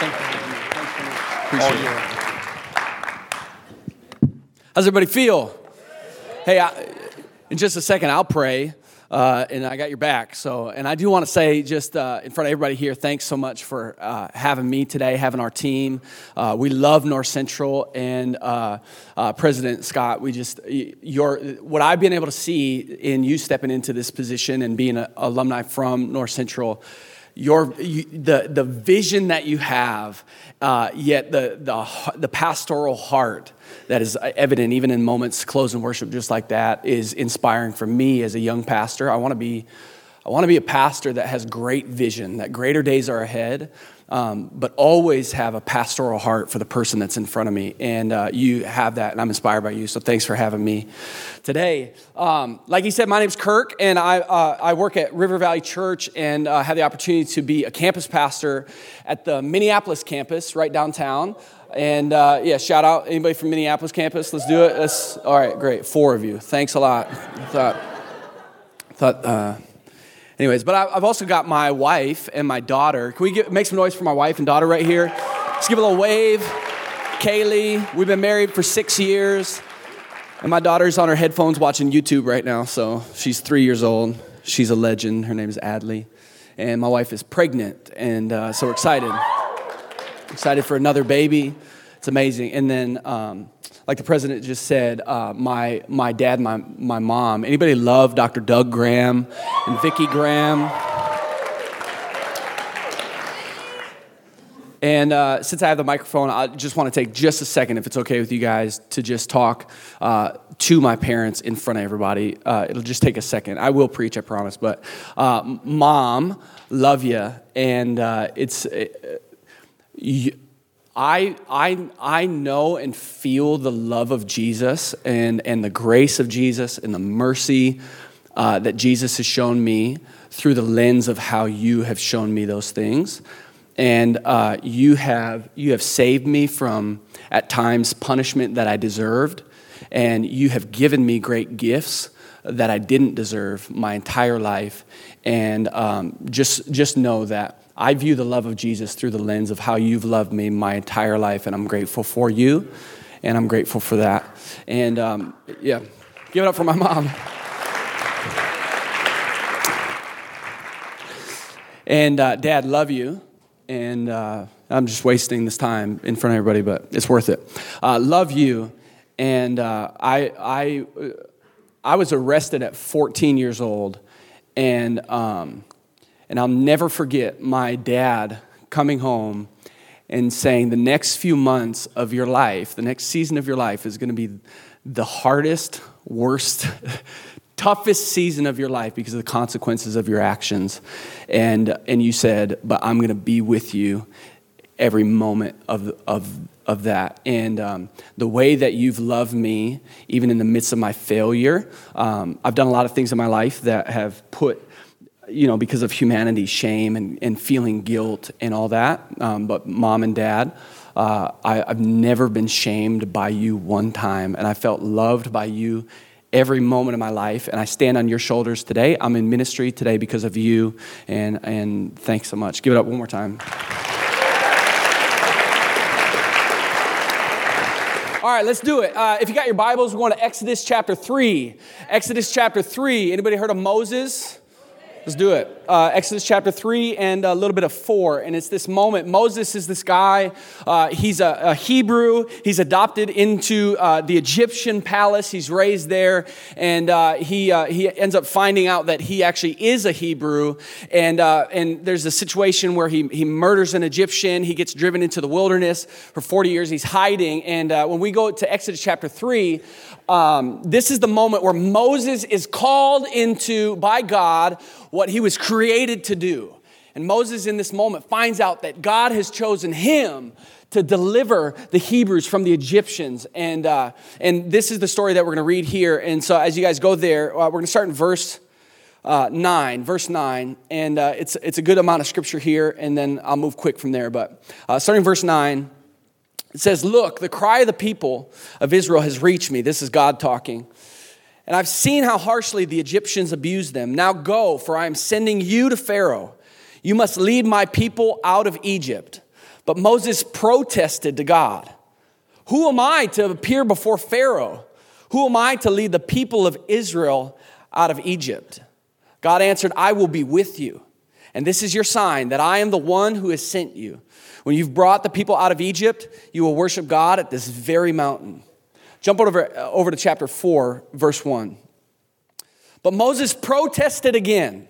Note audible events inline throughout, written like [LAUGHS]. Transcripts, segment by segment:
Thank you. Appreciate it. How's everybody feel? Hey, I, in just a second, I'll pray. Uh, and I got your back. So, and I do want to say, just uh, in front of everybody here, thanks so much for uh, having me today, having our team. Uh, we love North Central and uh, uh, President Scott. We just your what I've been able to see in you stepping into this position and being an alumni from North Central your you, the the vision that you have, uh, yet the the the pastoral heart that is evident even in moments closing worship just like that is inspiring for me as a young pastor. I want to be I want to be a pastor that has great vision, that greater days are ahead um, but always have a pastoral heart for the person that's in front of me. And uh, you have that, and I'm inspired by you. So thanks for having me today. Um, like he said, my name's Kirk, and I, uh, I work at River Valley Church and uh, have the opportunity to be a campus pastor at the Minneapolis campus right downtown. And uh, yeah, shout out anybody from Minneapolis campus. Let's do it. Let's, all right, great. Four of you. Thanks a lot. I thought, thought uh, Anyways, but I've also got my wife and my daughter. Can we get, make some noise for my wife and daughter right here? Just give a little wave. Kaylee, we've been married for six years. And my daughter's on her headphones watching YouTube right now. So she's three years old. She's a legend. Her name is Adley. And my wife is pregnant. And uh, so we're excited. Excited for another baby. It's amazing. And then um, like the president just said, uh, my, my dad, my, my mom, anybody love Dr. Doug Graham and Vicki Graham? And uh, since I have the microphone, I just want to take just a second, if it's okay with you guys, to just talk uh, to my parents in front of everybody. Uh, it'll just take a second. I will preach, I promise. But uh, mom, love you, and uh, it's. You, I, I, I know and feel the love of Jesus and, and the grace of Jesus and the mercy uh, that Jesus has shown me through the lens of how you have shown me those things. And uh, you, have, you have saved me from, at times, punishment that I deserved. And you have given me great gifts that I didn't deserve my entire life. And um, just, just know that I view the love of Jesus through the lens of how you've loved me my entire life, and I'm grateful for you, and I'm grateful for that. And um, yeah, give it up for my mom. And uh, Dad, love you. And uh, I'm just wasting this time in front of everybody, but it's worth it. Uh, love you. And uh, I, I, I was arrested at 14 years old, and um, and I'll never forget my dad coming home and saying, The next few months of your life, the next season of your life is going to be the hardest, worst, [LAUGHS] toughest season of your life because of the consequences of your actions. And, and you said, But I'm going to be with you every moment of, of, of that. And um, the way that you've loved me, even in the midst of my failure, um, I've done a lot of things in my life that have put you know, because of humanity's shame and, and feeling guilt and all that. Um, but mom and dad, uh, I, have never been shamed by you one time, and I felt loved by you every moment of my life. And I stand on your shoulders today. I'm in ministry today because of you, and, and thanks so much. Give it up one more time. All right, let's do it. Uh, if you got your Bibles, we're going to Exodus chapter 3. Exodus chapter 3. Anybody heard of Moses? Let's do it. Uh, Exodus chapter 3 and a little bit of 4. And it's this moment. Moses is this guy. Uh, he's a, a, Hebrew. He's adopted into uh, the Egyptian palace. He's raised there. And uh, he, uh, he ends up finding out that he actually is a Hebrew. And, uh, and there's a situation where he, he murders an Egyptian. He gets driven into the wilderness for 40 years. He's hiding. And when we go to Exodus chapter 3, um, this is the moment where Moses is called into by God what he was created to do. And Moses, in this moment, finds out that God has chosen him to deliver the Hebrews from the Egyptians. And, uh, and this is the story that we're going to read here. And so, as you guys go there, uh, we're going to start in verse uh, 9, verse 9. And uh, it's, it's a good amount of scripture here, and then I'll move quick from there. But uh, starting verse 9, it says, Look, the cry of the people of Israel has reached me. This is God talking. And I've seen how harshly the Egyptians abused them. Now go, for I am sending you to Pharaoh. You must lead my people out of Egypt. But Moses protested to God Who am I to appear before Pharaoh? Who am I to lead the people of Israel out of Egypt? God answered, I will be with you. And this is your sign that I am the one who has sent you. When you've brought the people out of Egypt, you will worship God at this very mountain. Jump over, uh, over to chapter 4, verse 1. But Moses protested again.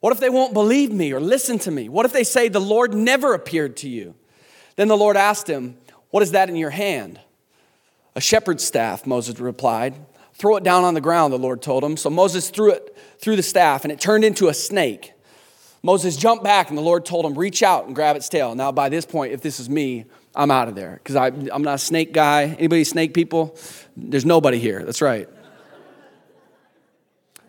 What if they won't believe me or listen to me? What if they say, The Lord never appeared to you? Then the Lord asked him, What is that in your hand? A shepherd's staff, Moses replied. Throw it down on the ground, the Lord told him. So Moses threw it through the staff, and it turned into a snake. Moses jumped back, and the Lord told him, Reach out and grab its tail. Now, by this point, if this is me, I'm out of there because I'm not a snake guy. Anybody snake people? There's nobody here. That's right.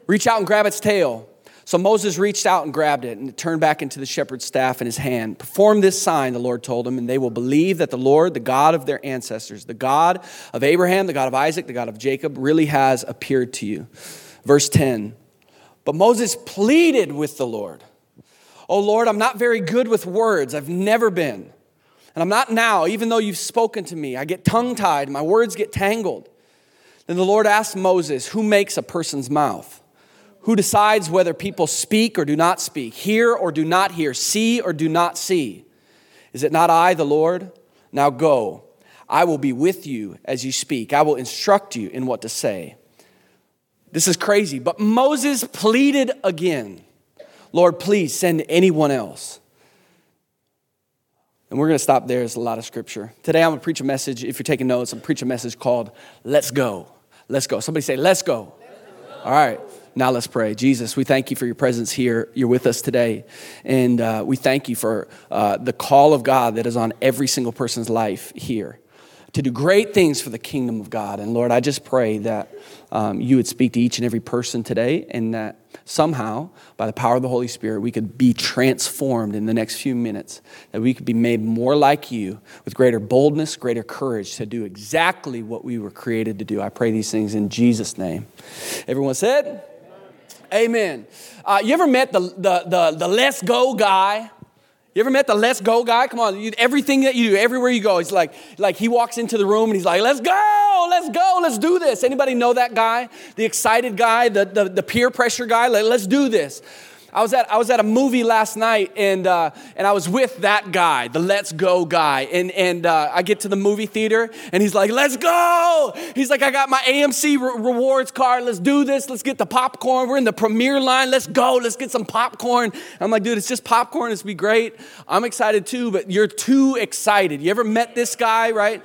Reach out and grab its tail. So Moses reached out and grabbed it, and it turned back into the shepherd's staff in his hand. Perform this sign, the Lord told him, and they will believe that the Lord, the God of their ancestors, the God of Abraham, the God of Isaac, the God of Jacob, really has appeared to you. Verse 10 But Moses pleaded with the Lord, Oh Lord, I'm not very good with words, I've never been. And I'm not now, even though you've spoken to me. I get tongue tied, my words get tangled. Then the Lord asked Moses, Who makes a person's mouth? Who decides whether people speak or do not speak, hear or do not hear, see or do not see? Is it not I, the Lord? Now go. I will be with you as you speak. I will instruct you in what to say. This is crazy, but Moses pleaded again Lord, please send anyone else. And we're going to stop there. There's a lot of scripture. Today I'm going to preach a message. If you're taking notes, I'm preach a message called Let's Go. Let's Go. Somebody say, Let's go. Let's go. All right. Now let's pray. Jesus, we thank you for your presence here. You're with us today. And uh, we thank you for uh, the call of God that is on every single person's life here to do great things for the kingdom of God. And Lord, I just pray that um, you would speak to each and every person today and that somehow, by the power of the Holy Spirit, we could be transformed in the next few minutes, that we could be made more like you with greater boldness, greater courage to do exactly what we were created to do. I pray these things in Jesus' name. Everyone said, Amen. Uh, you ever met the, the, the, the let's go guy? You ever met the let's go guy? Come on, you, everything that you do, everywhere you go, he's like, like he walks into the room and he's like, let's go, let's go, let's do this. Anybody know that guy? The excited guy, the, the, the peer pressure guy? Like, let's do this. I was at, I was at a movie last night and, uh, and I was with that guy, the let's go guy. And, and uh, I get to the movie theater and he's like, let's go. He's like, I got my AMC re- rewards card. Let's do this. Let's get the popcorn. We're in the premiere line. Let's go. Let's get some popcorn. I'm like, dude, it's just popcorn. It's be great. I'm excited too, but you're too excited. You ever met this guy, right?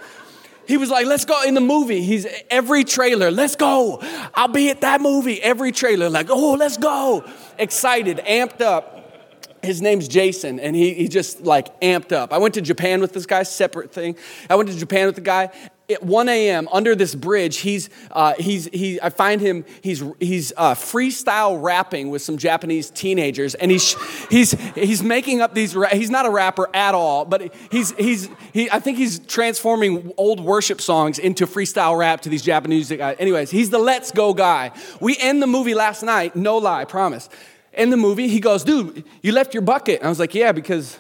He was like, let's go in the movie. He's every trailer, let's go. I'll be at that movie. Every trailer, like, oh, let's go. Excited, amped up. His name's Jason, and he, he just like amped up. I went to Japan with this guy, separate thing. I went to Japan with the guy, at 1 a.m. under this bridge, he's, uh, he's, he, I find him, he's, he's uh, freestyle rapping with some Japanese teenagers, and he's, he's, he's making up these, he's not a rapper at all, but he's, he's, he, I think he's transforming old worship songs into freestyle rap to these Japanese guys. Anyways, he's the let's go guy. We end the movie last night, no lie, promise. In the movie, he goes, dude, you left your bucket. And I was like, yeah, because,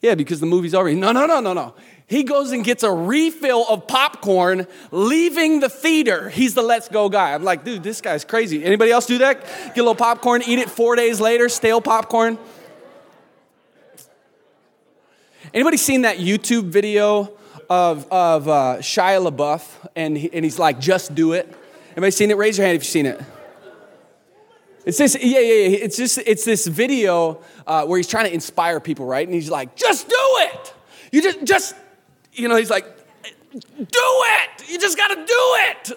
yeah, because the movie's already, no, no, no, no, no. He goes and gets a refill of popcorn, leaving the theater. He's the let's go guy. I'm like, dude, this guy's crazy. Anybody else do that? Get a little popcorn, eat it four days later, stale popcorn. Anybody seen that YouTube video of, of uh, Shia LaBeouf and, he, and he's like, just do it? Anybody seen it? Raise your hand if you've seen it. It's this, yeah, yeah, yeah. It's just, it's this video uh, where he's trying to inspire people, right? And he's like, just do it. You just, just you know, he's like, do it. You just got to do it.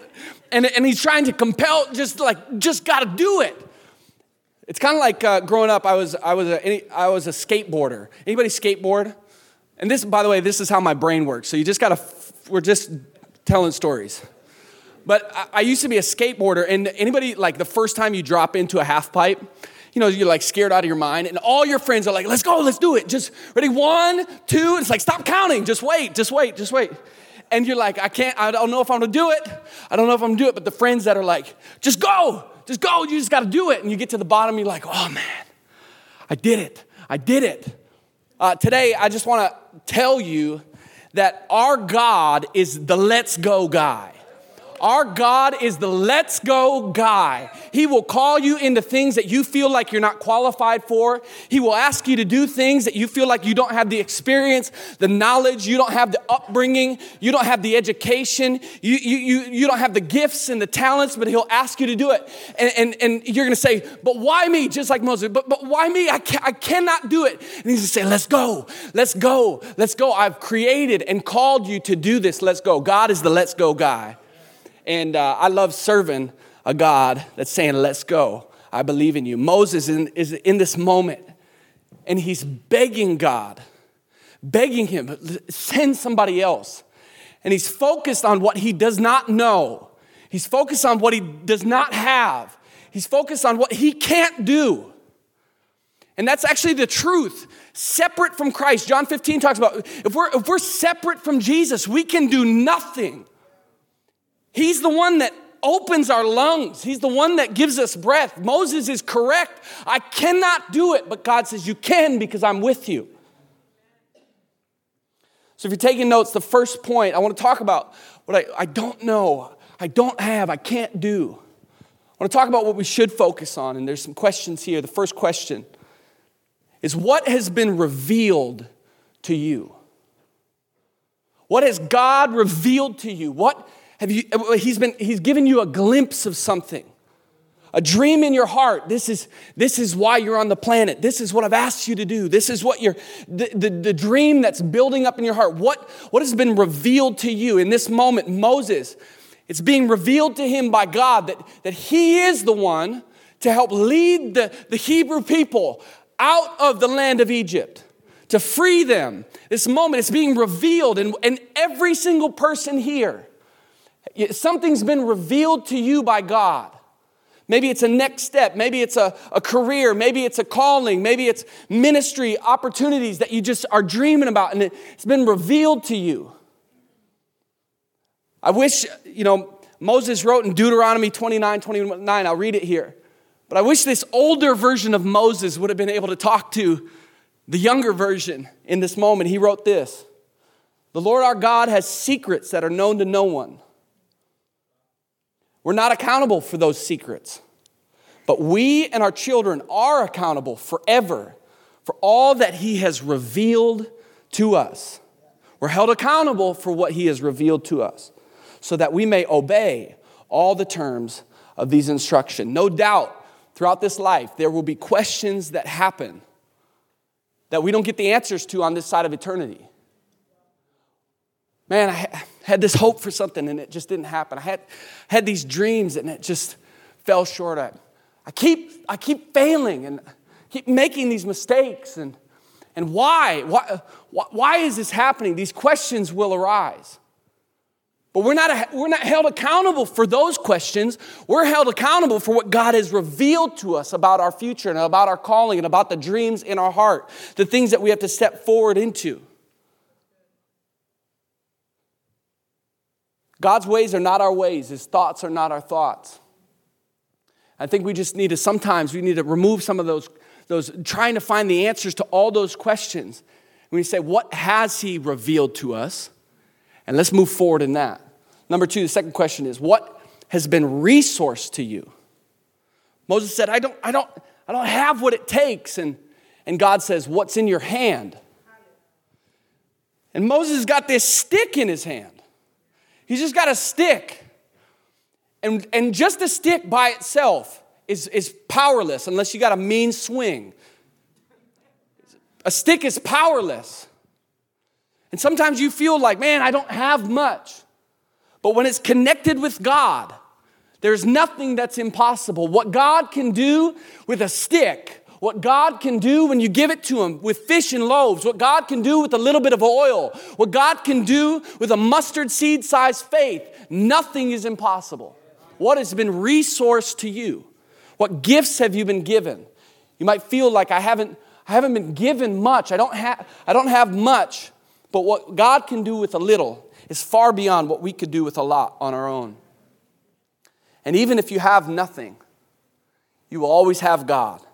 And, and he's trying to compel, just like, just got to do it. It's kind of like uh, growing up, I was, I, was a, I was a skateboarder. Anybody skateboard? And this, by the way, this is how my brain works. So you just got to, we're just telling stories. But I, I used to be a skateboarder, and anybody, like the first time you drop into a half pipe, you know, you're like scared out of your mind, and all your friends are like, let's go, let's do it. Just ready, one, two, it's like, stop counting, just wait, just wait, just wait. And you're like, I can't, I don't know if I'm gonna do it. I don't know if I'm gonna do it. But the friends that are like, just go, just go, you just gotta do it. And you get to the bottom, you're like, oh man, I did it, I did it. Uh, today, I just want to tell you that our God is the let's go guy. Our God is the let's go guy. He will call you into things that you feel like you're not qualified for. He will ask you to do things that you feel like you don't have the experience, the knowledge, you don't have the upbringing, you don't have the education, you, you, you, you don't have the gifts and the talents, but He'll ask you to do it. And, and, and you're gonna say, But why me? Just like Moses, but, but why me? I, I cannot do it. And He's gonna say, Let's go, let's go, let's go. I've created and called you to do this. Let's go. God is the let's go guy. And uh, I love serving a God that's saying, Let's go. I believe in you. Moses in, is in this moment, and he's begging God, begging him, send somebody else. And he's focused on what he does not know. He's focused on what he does not have. He's focused on what he can't do. And that's actually the truth. Separate from Christ. John 15 talks about if we're, if we're separate from Jesus, we can do nothing. He's the one that opens our lungs. He's the one that gives us breath. Moses is correct. I cannot do it, but God says, You can because I'm with you. So if you're taking notes, the first point, I want to talk about what I, I don't know, I don't have, I can't do. I want to talk about what we should focus on, and there's some questions here. The first question is what has been revealed to you? What has God revealed to you? What have you, uh, he's, been, he's given you a glimpse of something, a dream in your heart. This is, this is why you're on the planet. This is what I've asked you to do. This is what you're, the, the, the dream that's building up in your heart. What, what has been revealed to you in this moment? Moses, it's being revealed to him by God that, that he is the one to help lead the, the Hebrew people out of the land of Egypt to free them. This moment is being revealed, and, and every single person here Something's been revealed to you by God. Maybe it's a next step. Maybe it's a, a career. Maybe it's a calling. Maybe it's ministry opportunities that you just are dreaming about and it's been revealed to you. I wish, you know, Moses wrote in Deuteronomy 29 29, I'll read it here. But I wish this older version of Moses would have been able to talk to the younger version in this moment. He wrote this The Lord our God has secrets that are known to no one we're not accountable for those secrets. But we and our children are accountable forever for all that He has revealed to us. We're held accountable for what He has revealed to us so that we may obey all the terms of these instructions. No doubt, throughout this life, there will be questions that happen that we don't get the answers to on this side of eternity. Man, I had this hope for something and it just didn't happen. I had, had these dreams and it just fell short. I, I, keep, I keep failing and keep making these mistakes. And, and why? why? Why is this happening? These questions will arise. But we're not, we're not held accountable for those questions. We're held accountable for what God has revealed to us about our future and about our calling and about the dreams in our heart, the things that we have to step forward into. God's ways are not our ways, His thoughts are not our thoughts. I think we just need to sometimes we need to remove some of those, those trying to find the answers to all those questions. And we say, what has He revealed to us? And let's move forward in that. Number two, the second question is, what has been resourced to you? Moses said, I don't, I don't, I don't have what it takes. And, and God says, What's in your hand? And Moses got this stick in his hand. He's just got a stick. And, and just a stick by itself is, is powerless unless you got a mean swing. A stick is powerless. And sometimes you feel like, man, I don't have much. But when it's connected with God, there's nothing that's impossible. What God can do with a stick what God can do when you give it to Him with fish and loaves, what God can do with a little bit of oil, what God can do with a mustard seed sized faith, nothing is impossible. What has been resourced to you? What gifts have you been given? You might feel like I haven't, I haven't been given much. I don't, have, I don't have much. But what God can do with a little is far beyond what we could do with a lot on our own. And even if you have nothing, you will always have God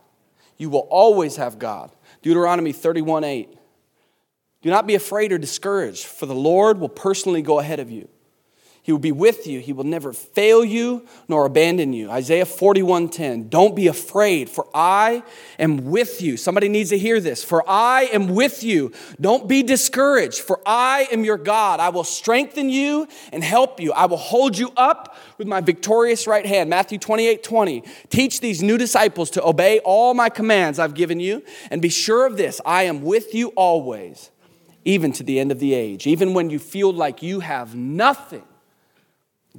you will always have God. Deuteronomy 31 8. Do not be afraid or discouraged, for the Lord will personally go ahead of you. He will be with you. He will never fail you nor abandon you. Isaiah 41:10. Don't be afraid, for I am with you. Somebody needs to hear this. For I am with you. Don't be discouraged, for I am your God. I will strengthen you and help you. I will hold you up with my victorious right hand. Matthew 28:20. Teach these new disciples to obey all my commands I've given you, and be sure of this, I am with you always, even to the end of the age. Even when you feel like you have nothing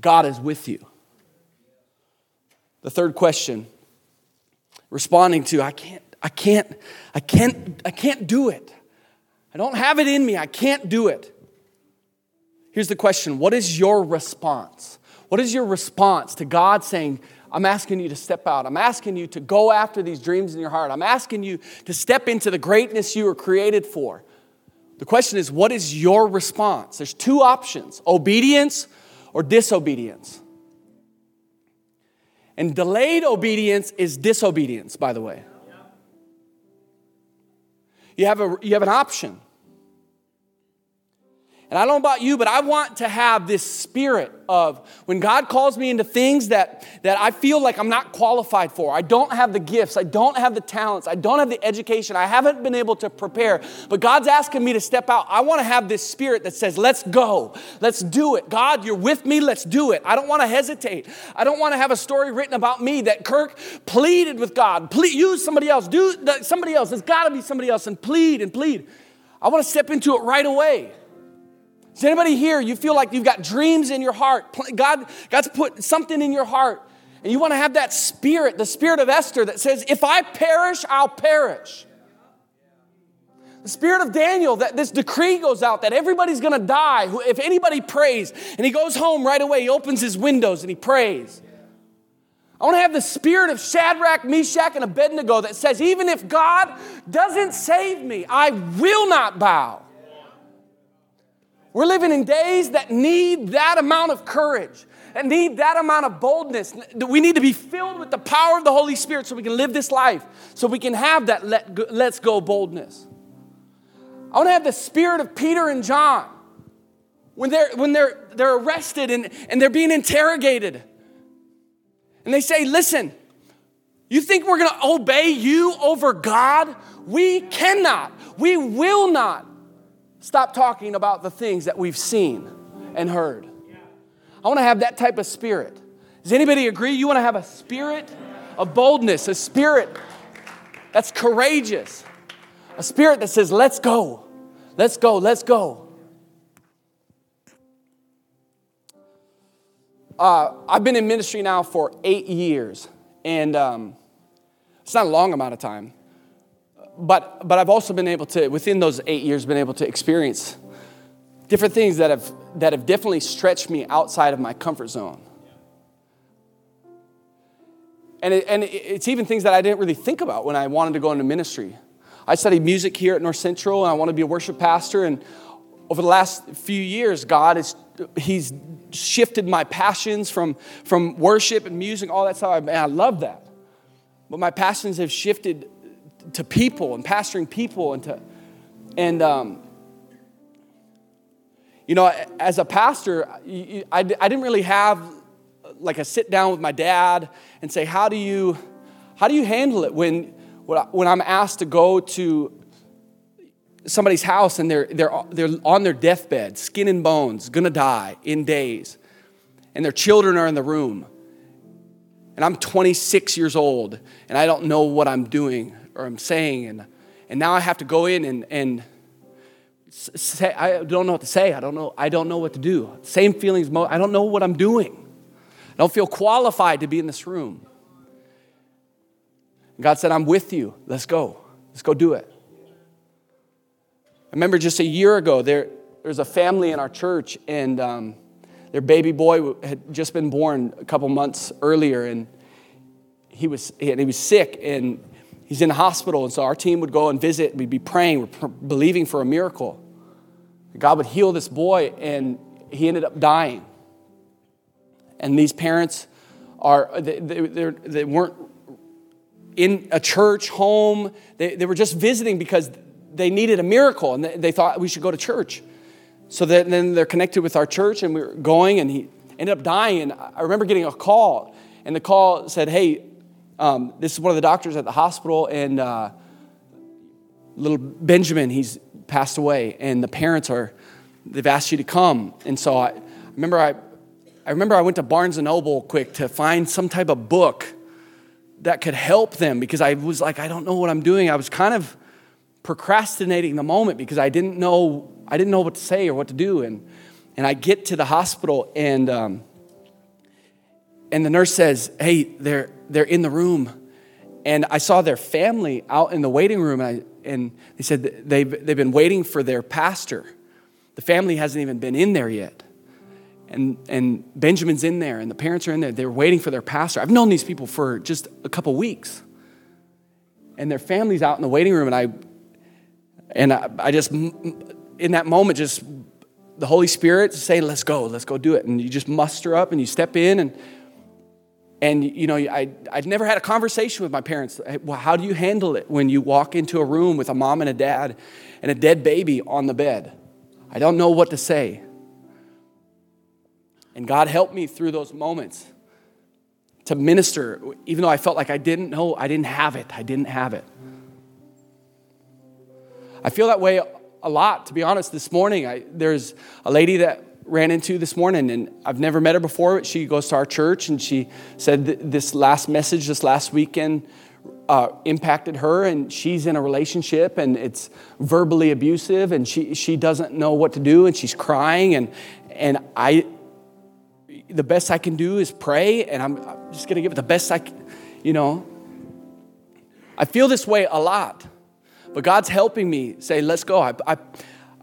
God is with you. The third question, responding to, I can't, I can't, I can't, I can't do it. I don't have it in me. I can't do it. Here's the question What is your response? What is your response to God saying, I'm asking you to step out. I'm asking you to go after these dreams in your heart. I'm asking you to step into the greatness you were created for. The question is, what is your response? There's two options obedience or disobedience. And delayed obedience is disobedience, by the way. You have, a, you have an option. And I don't know about you, but I want to have this spirit of when God calls me into things that, that I feel like I'm not qualified for. I don't have the gifts, I don't have the talents, I don't have the education, I haven't been able to prepare. But God's asking me to step out. I want to have this spirit that says, let's go, let's do it. God, you're with me, let's do it. I don't want to hesitate. I don't want to have a story written about me that Kirk pleaded with God. Please use somebody else, do somebody else. There's got to be somebody else, and plead and plead. I want to step into it right away. Is anybody here, you feel like you've got dreams in your heart? God, God's put something in your heart, and you want to have that spirit, the spirit of Esther that says, If I perish, I'll perish. The spirit of Daniel, that this decree goes out that everybody's gonna die. If anybody prays, and he goes home right away, he opens his windows and he prays. I want to have the spirit of Shadrach, Meshach, and Abednego that says, even if God doesn't save me, I will not bow. We're living in days that need that amount of courage and need that amount of boldness. We need to be filled with the power of the Holy Spirit so we can live this life, so we can have that let go, let's go boldness. I want to have the spirit of Peter and John when they're, when they're, they're arrested and, and they're being interrogated. And they say, Listen, you think we're going to obey you over God? We cannot. We will not. Stop talking about the things that we've seen and heard. I want to have that type of spirit. Does anybody agree? You want to have a spirit of boldness, a spirit that's courageous, a spirit that says, let's go, let's go, let's go. Uh, I've been in ministry now for eight years, and um, it's not a long amount of time but, but I've also been able to, within those eight years, been able to experience different things that have, that have definitely stretched me outside of my comfort zone. And, it, and it's even things that I didn't really think about when I wanted to go into ministry. I studied music here at North Central, and I want to be a worship pastor. And over the last few years, God has He's shifted my passions from, from worship and music, all that stuff. And I love that. But my passions have shifted to people and pastoring people and to and um, you know as a pastor I, I didn't really have like a sit down with my dad and say how do you how do you handle it when when i'm asked to go to somebody's house and they're, they're, they're on their deathbed skin and bones gonna die in days and their children are in the room and i'm 26 years old and i don't know what i'm doing or I'm saying, and, and now I have to go in and, and say, I don't know what to say. I don't know, I don't know what to do. Same feelings, I don't know what I'm doing. I don't feel qualified to be in this room. God said, I'm with you. Let's go. Let's go do it. I remember just a year ago, there, there was a family in our church, and um, their baby boy had just been born a couple months earlier, and he was, and he was sick, and he's in the hospital. And so our team would go and visit. We'd be praying, we're believing for a miracle. God would heal this boy, and he ended up dying. And these parents are, they, they, they weren't in a church home, they, they were just visiting because they needed a miracle and they thought we should go to church. So then they're connected with our church and we are going and he ended up dying. And I remember getting a call and the call said, Hey, um, this is one of the doctors at the hospital and uh, little Benjamin, he's passed away and the parents are, they've asked you to come. And so I remember I, I remember I went to Barnes and Noble quick to find some type of book that could help them because I was like, I don't know what I'm doing. I was kind of procrastinating the moment because I didn't know I didn't know what to say or what to do. And and I get to the hospital and um, and the nurse says, "Hey, they're they're in the room." And I saw their family out in the waiting room, and, I, and they said they've, they've been waiting for their pastor. The family hasn't even been in there yet. And, and Benjamin's in there, and the parents are in there. They're waiting for their pastor. I've known these people for just a couple weeks. And their family's out in the waiting room, and I, and I, I just, in that moment, just the Holy Spirit say, let's go, let's go do it. And you just muster up and you step in and and you know, I, I'd never had a conversation with my parents. How do you handle it when you walk into a room with a mom and a dad and a dead baby on the bed? I don't know what to say. And God helped me through those moments to minister, even though I felt like I didn't know, I didn't have it. I didn't have it. I feel that way a lot, to be honest. This morning, I, there's a lady that ran into this morning, and I've never met her before. But she goes to our church, and she said this last message this last weekend uh, impacted her, and she's in a relationship, and it's verbally abusive, and she she doesn't know what to do, and she's crying, and and I. The best I can do is pray, and I'm, I'm just to give it the best I can, you know. I feel this way a lot, but God's helping me say, let's go. I, I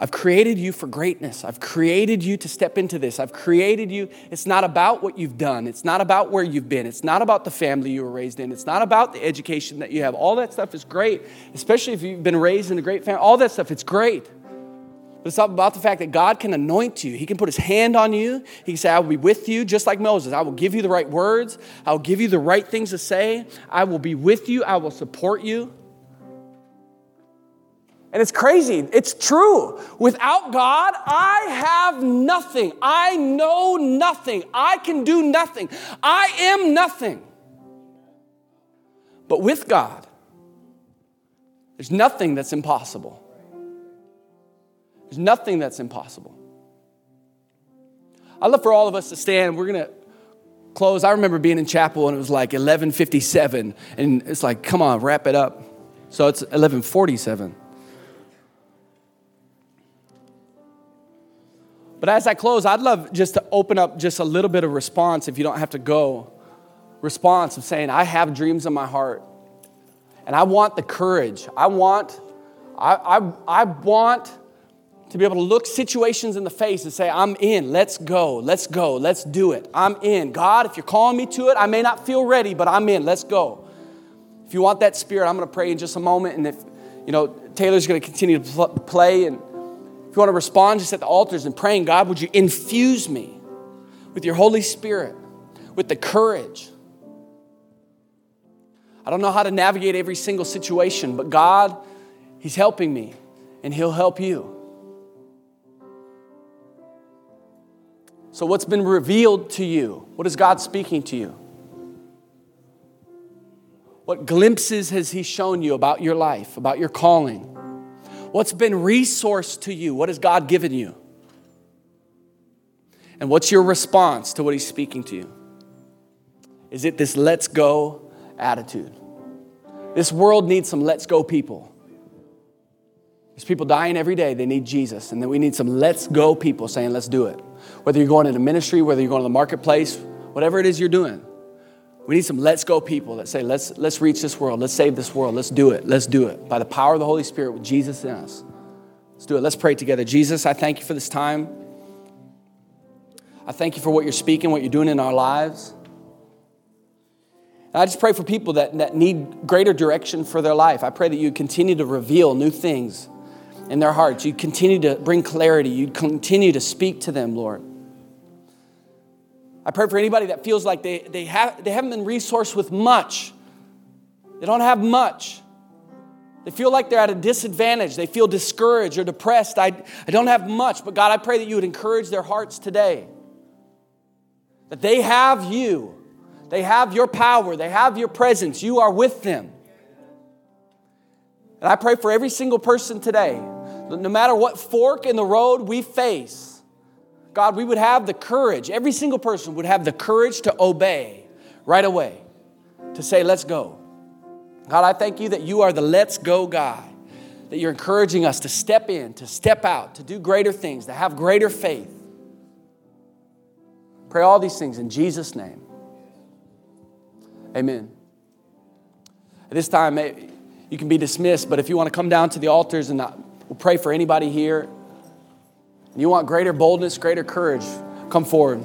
I've created you for greatness. I've created you to step into this. I've created you. It's not about what you've done. It's not about where you've been. It's not about the family you were raised in. It's not about the education that you have. All that stuff is great, especially if you've been raised in a great family. All that stuff, it's great. But it's all about the fact that God can anoint you. He can put his hand on you. He can say, I will be with you, just like Moses. I will give you the right words. I will give you the right things to say. I will be with you. I will support you. And it's crazy. It's true. Without God, I have nothing. I know nothing. I can do nothing. I am nothing. But with God, there's nothing that's impossible. There's nothing that's impossible. I'd love for all of us to stand. We're going to close. I remember being in chapel and it was like 11:57 and it's like, "Come on, wrap it up." So it's 11:47. But as I close, I'd love just to open up just a little bit of response if you don't have to go. Response of saying, I have dreams in my heart. And I want the courage. I want, I, I, I want to be able to look situations in the face and say, I'm in. Let's go. Let's go. Let's do it. I'm in. God, if you're calling me to it, I may not feel ready, but I'm in. Let's go. If you want that spirit, I'm going to pray in just a moment. And if, you know, Taylor's going to continue to pl- play and if you want to respond, just at the altars and praying, God, would you infuse me with your Holy Spirit, with the courage? I don't know how to navigate every single situation, but God, He's helping me, and He'll help you. So, what's been revealed to you? What is God speaking to you? What glimpses has He shown you about your life, about your calling? What's been resourced to you? What has God given you? And what's your response to what He's speaking to you? Is it this let's go attitude? This world needs some let's go people. There's people dying every day, they need Jesus. And then we need some let's go people saying, let's do it. Whether you're going into ministry, whether you're going to the marketplace, whatever it is you're doing, we need some let's go people that say, let's, let's reach this world, let's save this world, let's do it, let's do it. By the power of the Holy Spirit with Jesus in us. Let's do it. Let's pray together. Jesus, I thank you for this time. I thank you for what you're speaking, what you're doing in our lives. And I just pray for people that, that need greater direction for their life. I pray that you continue to reveal new things in their hearts. You continue to bring clarity. You continue to speak to them, Lord. I pray for anybody that feels like they, they, have, they haven't been resourced with much. They don't have much. They feel like they're at a disadvantage. They feel discouraged or depressed. I, I don't have much, but God, I pray that you would encourage their hearts today. That they have you, they have your power, they have your presence. You are with them. And I pray for every single person today, no matter what fork in the road we face, God, we would have the courage, every single person would have the courage to obey right away, to say, let's go. God, I thank you that you are the let's go God, that you're encouraging us to step in, to step out, to do greater things, to have greater faith. Pray all these things in Jesus' name. Amen. At this time, you can be dismissed, but if you want to come down to the altars and we'll pray for anybody here, you want greater boldness, greater courage, come forward.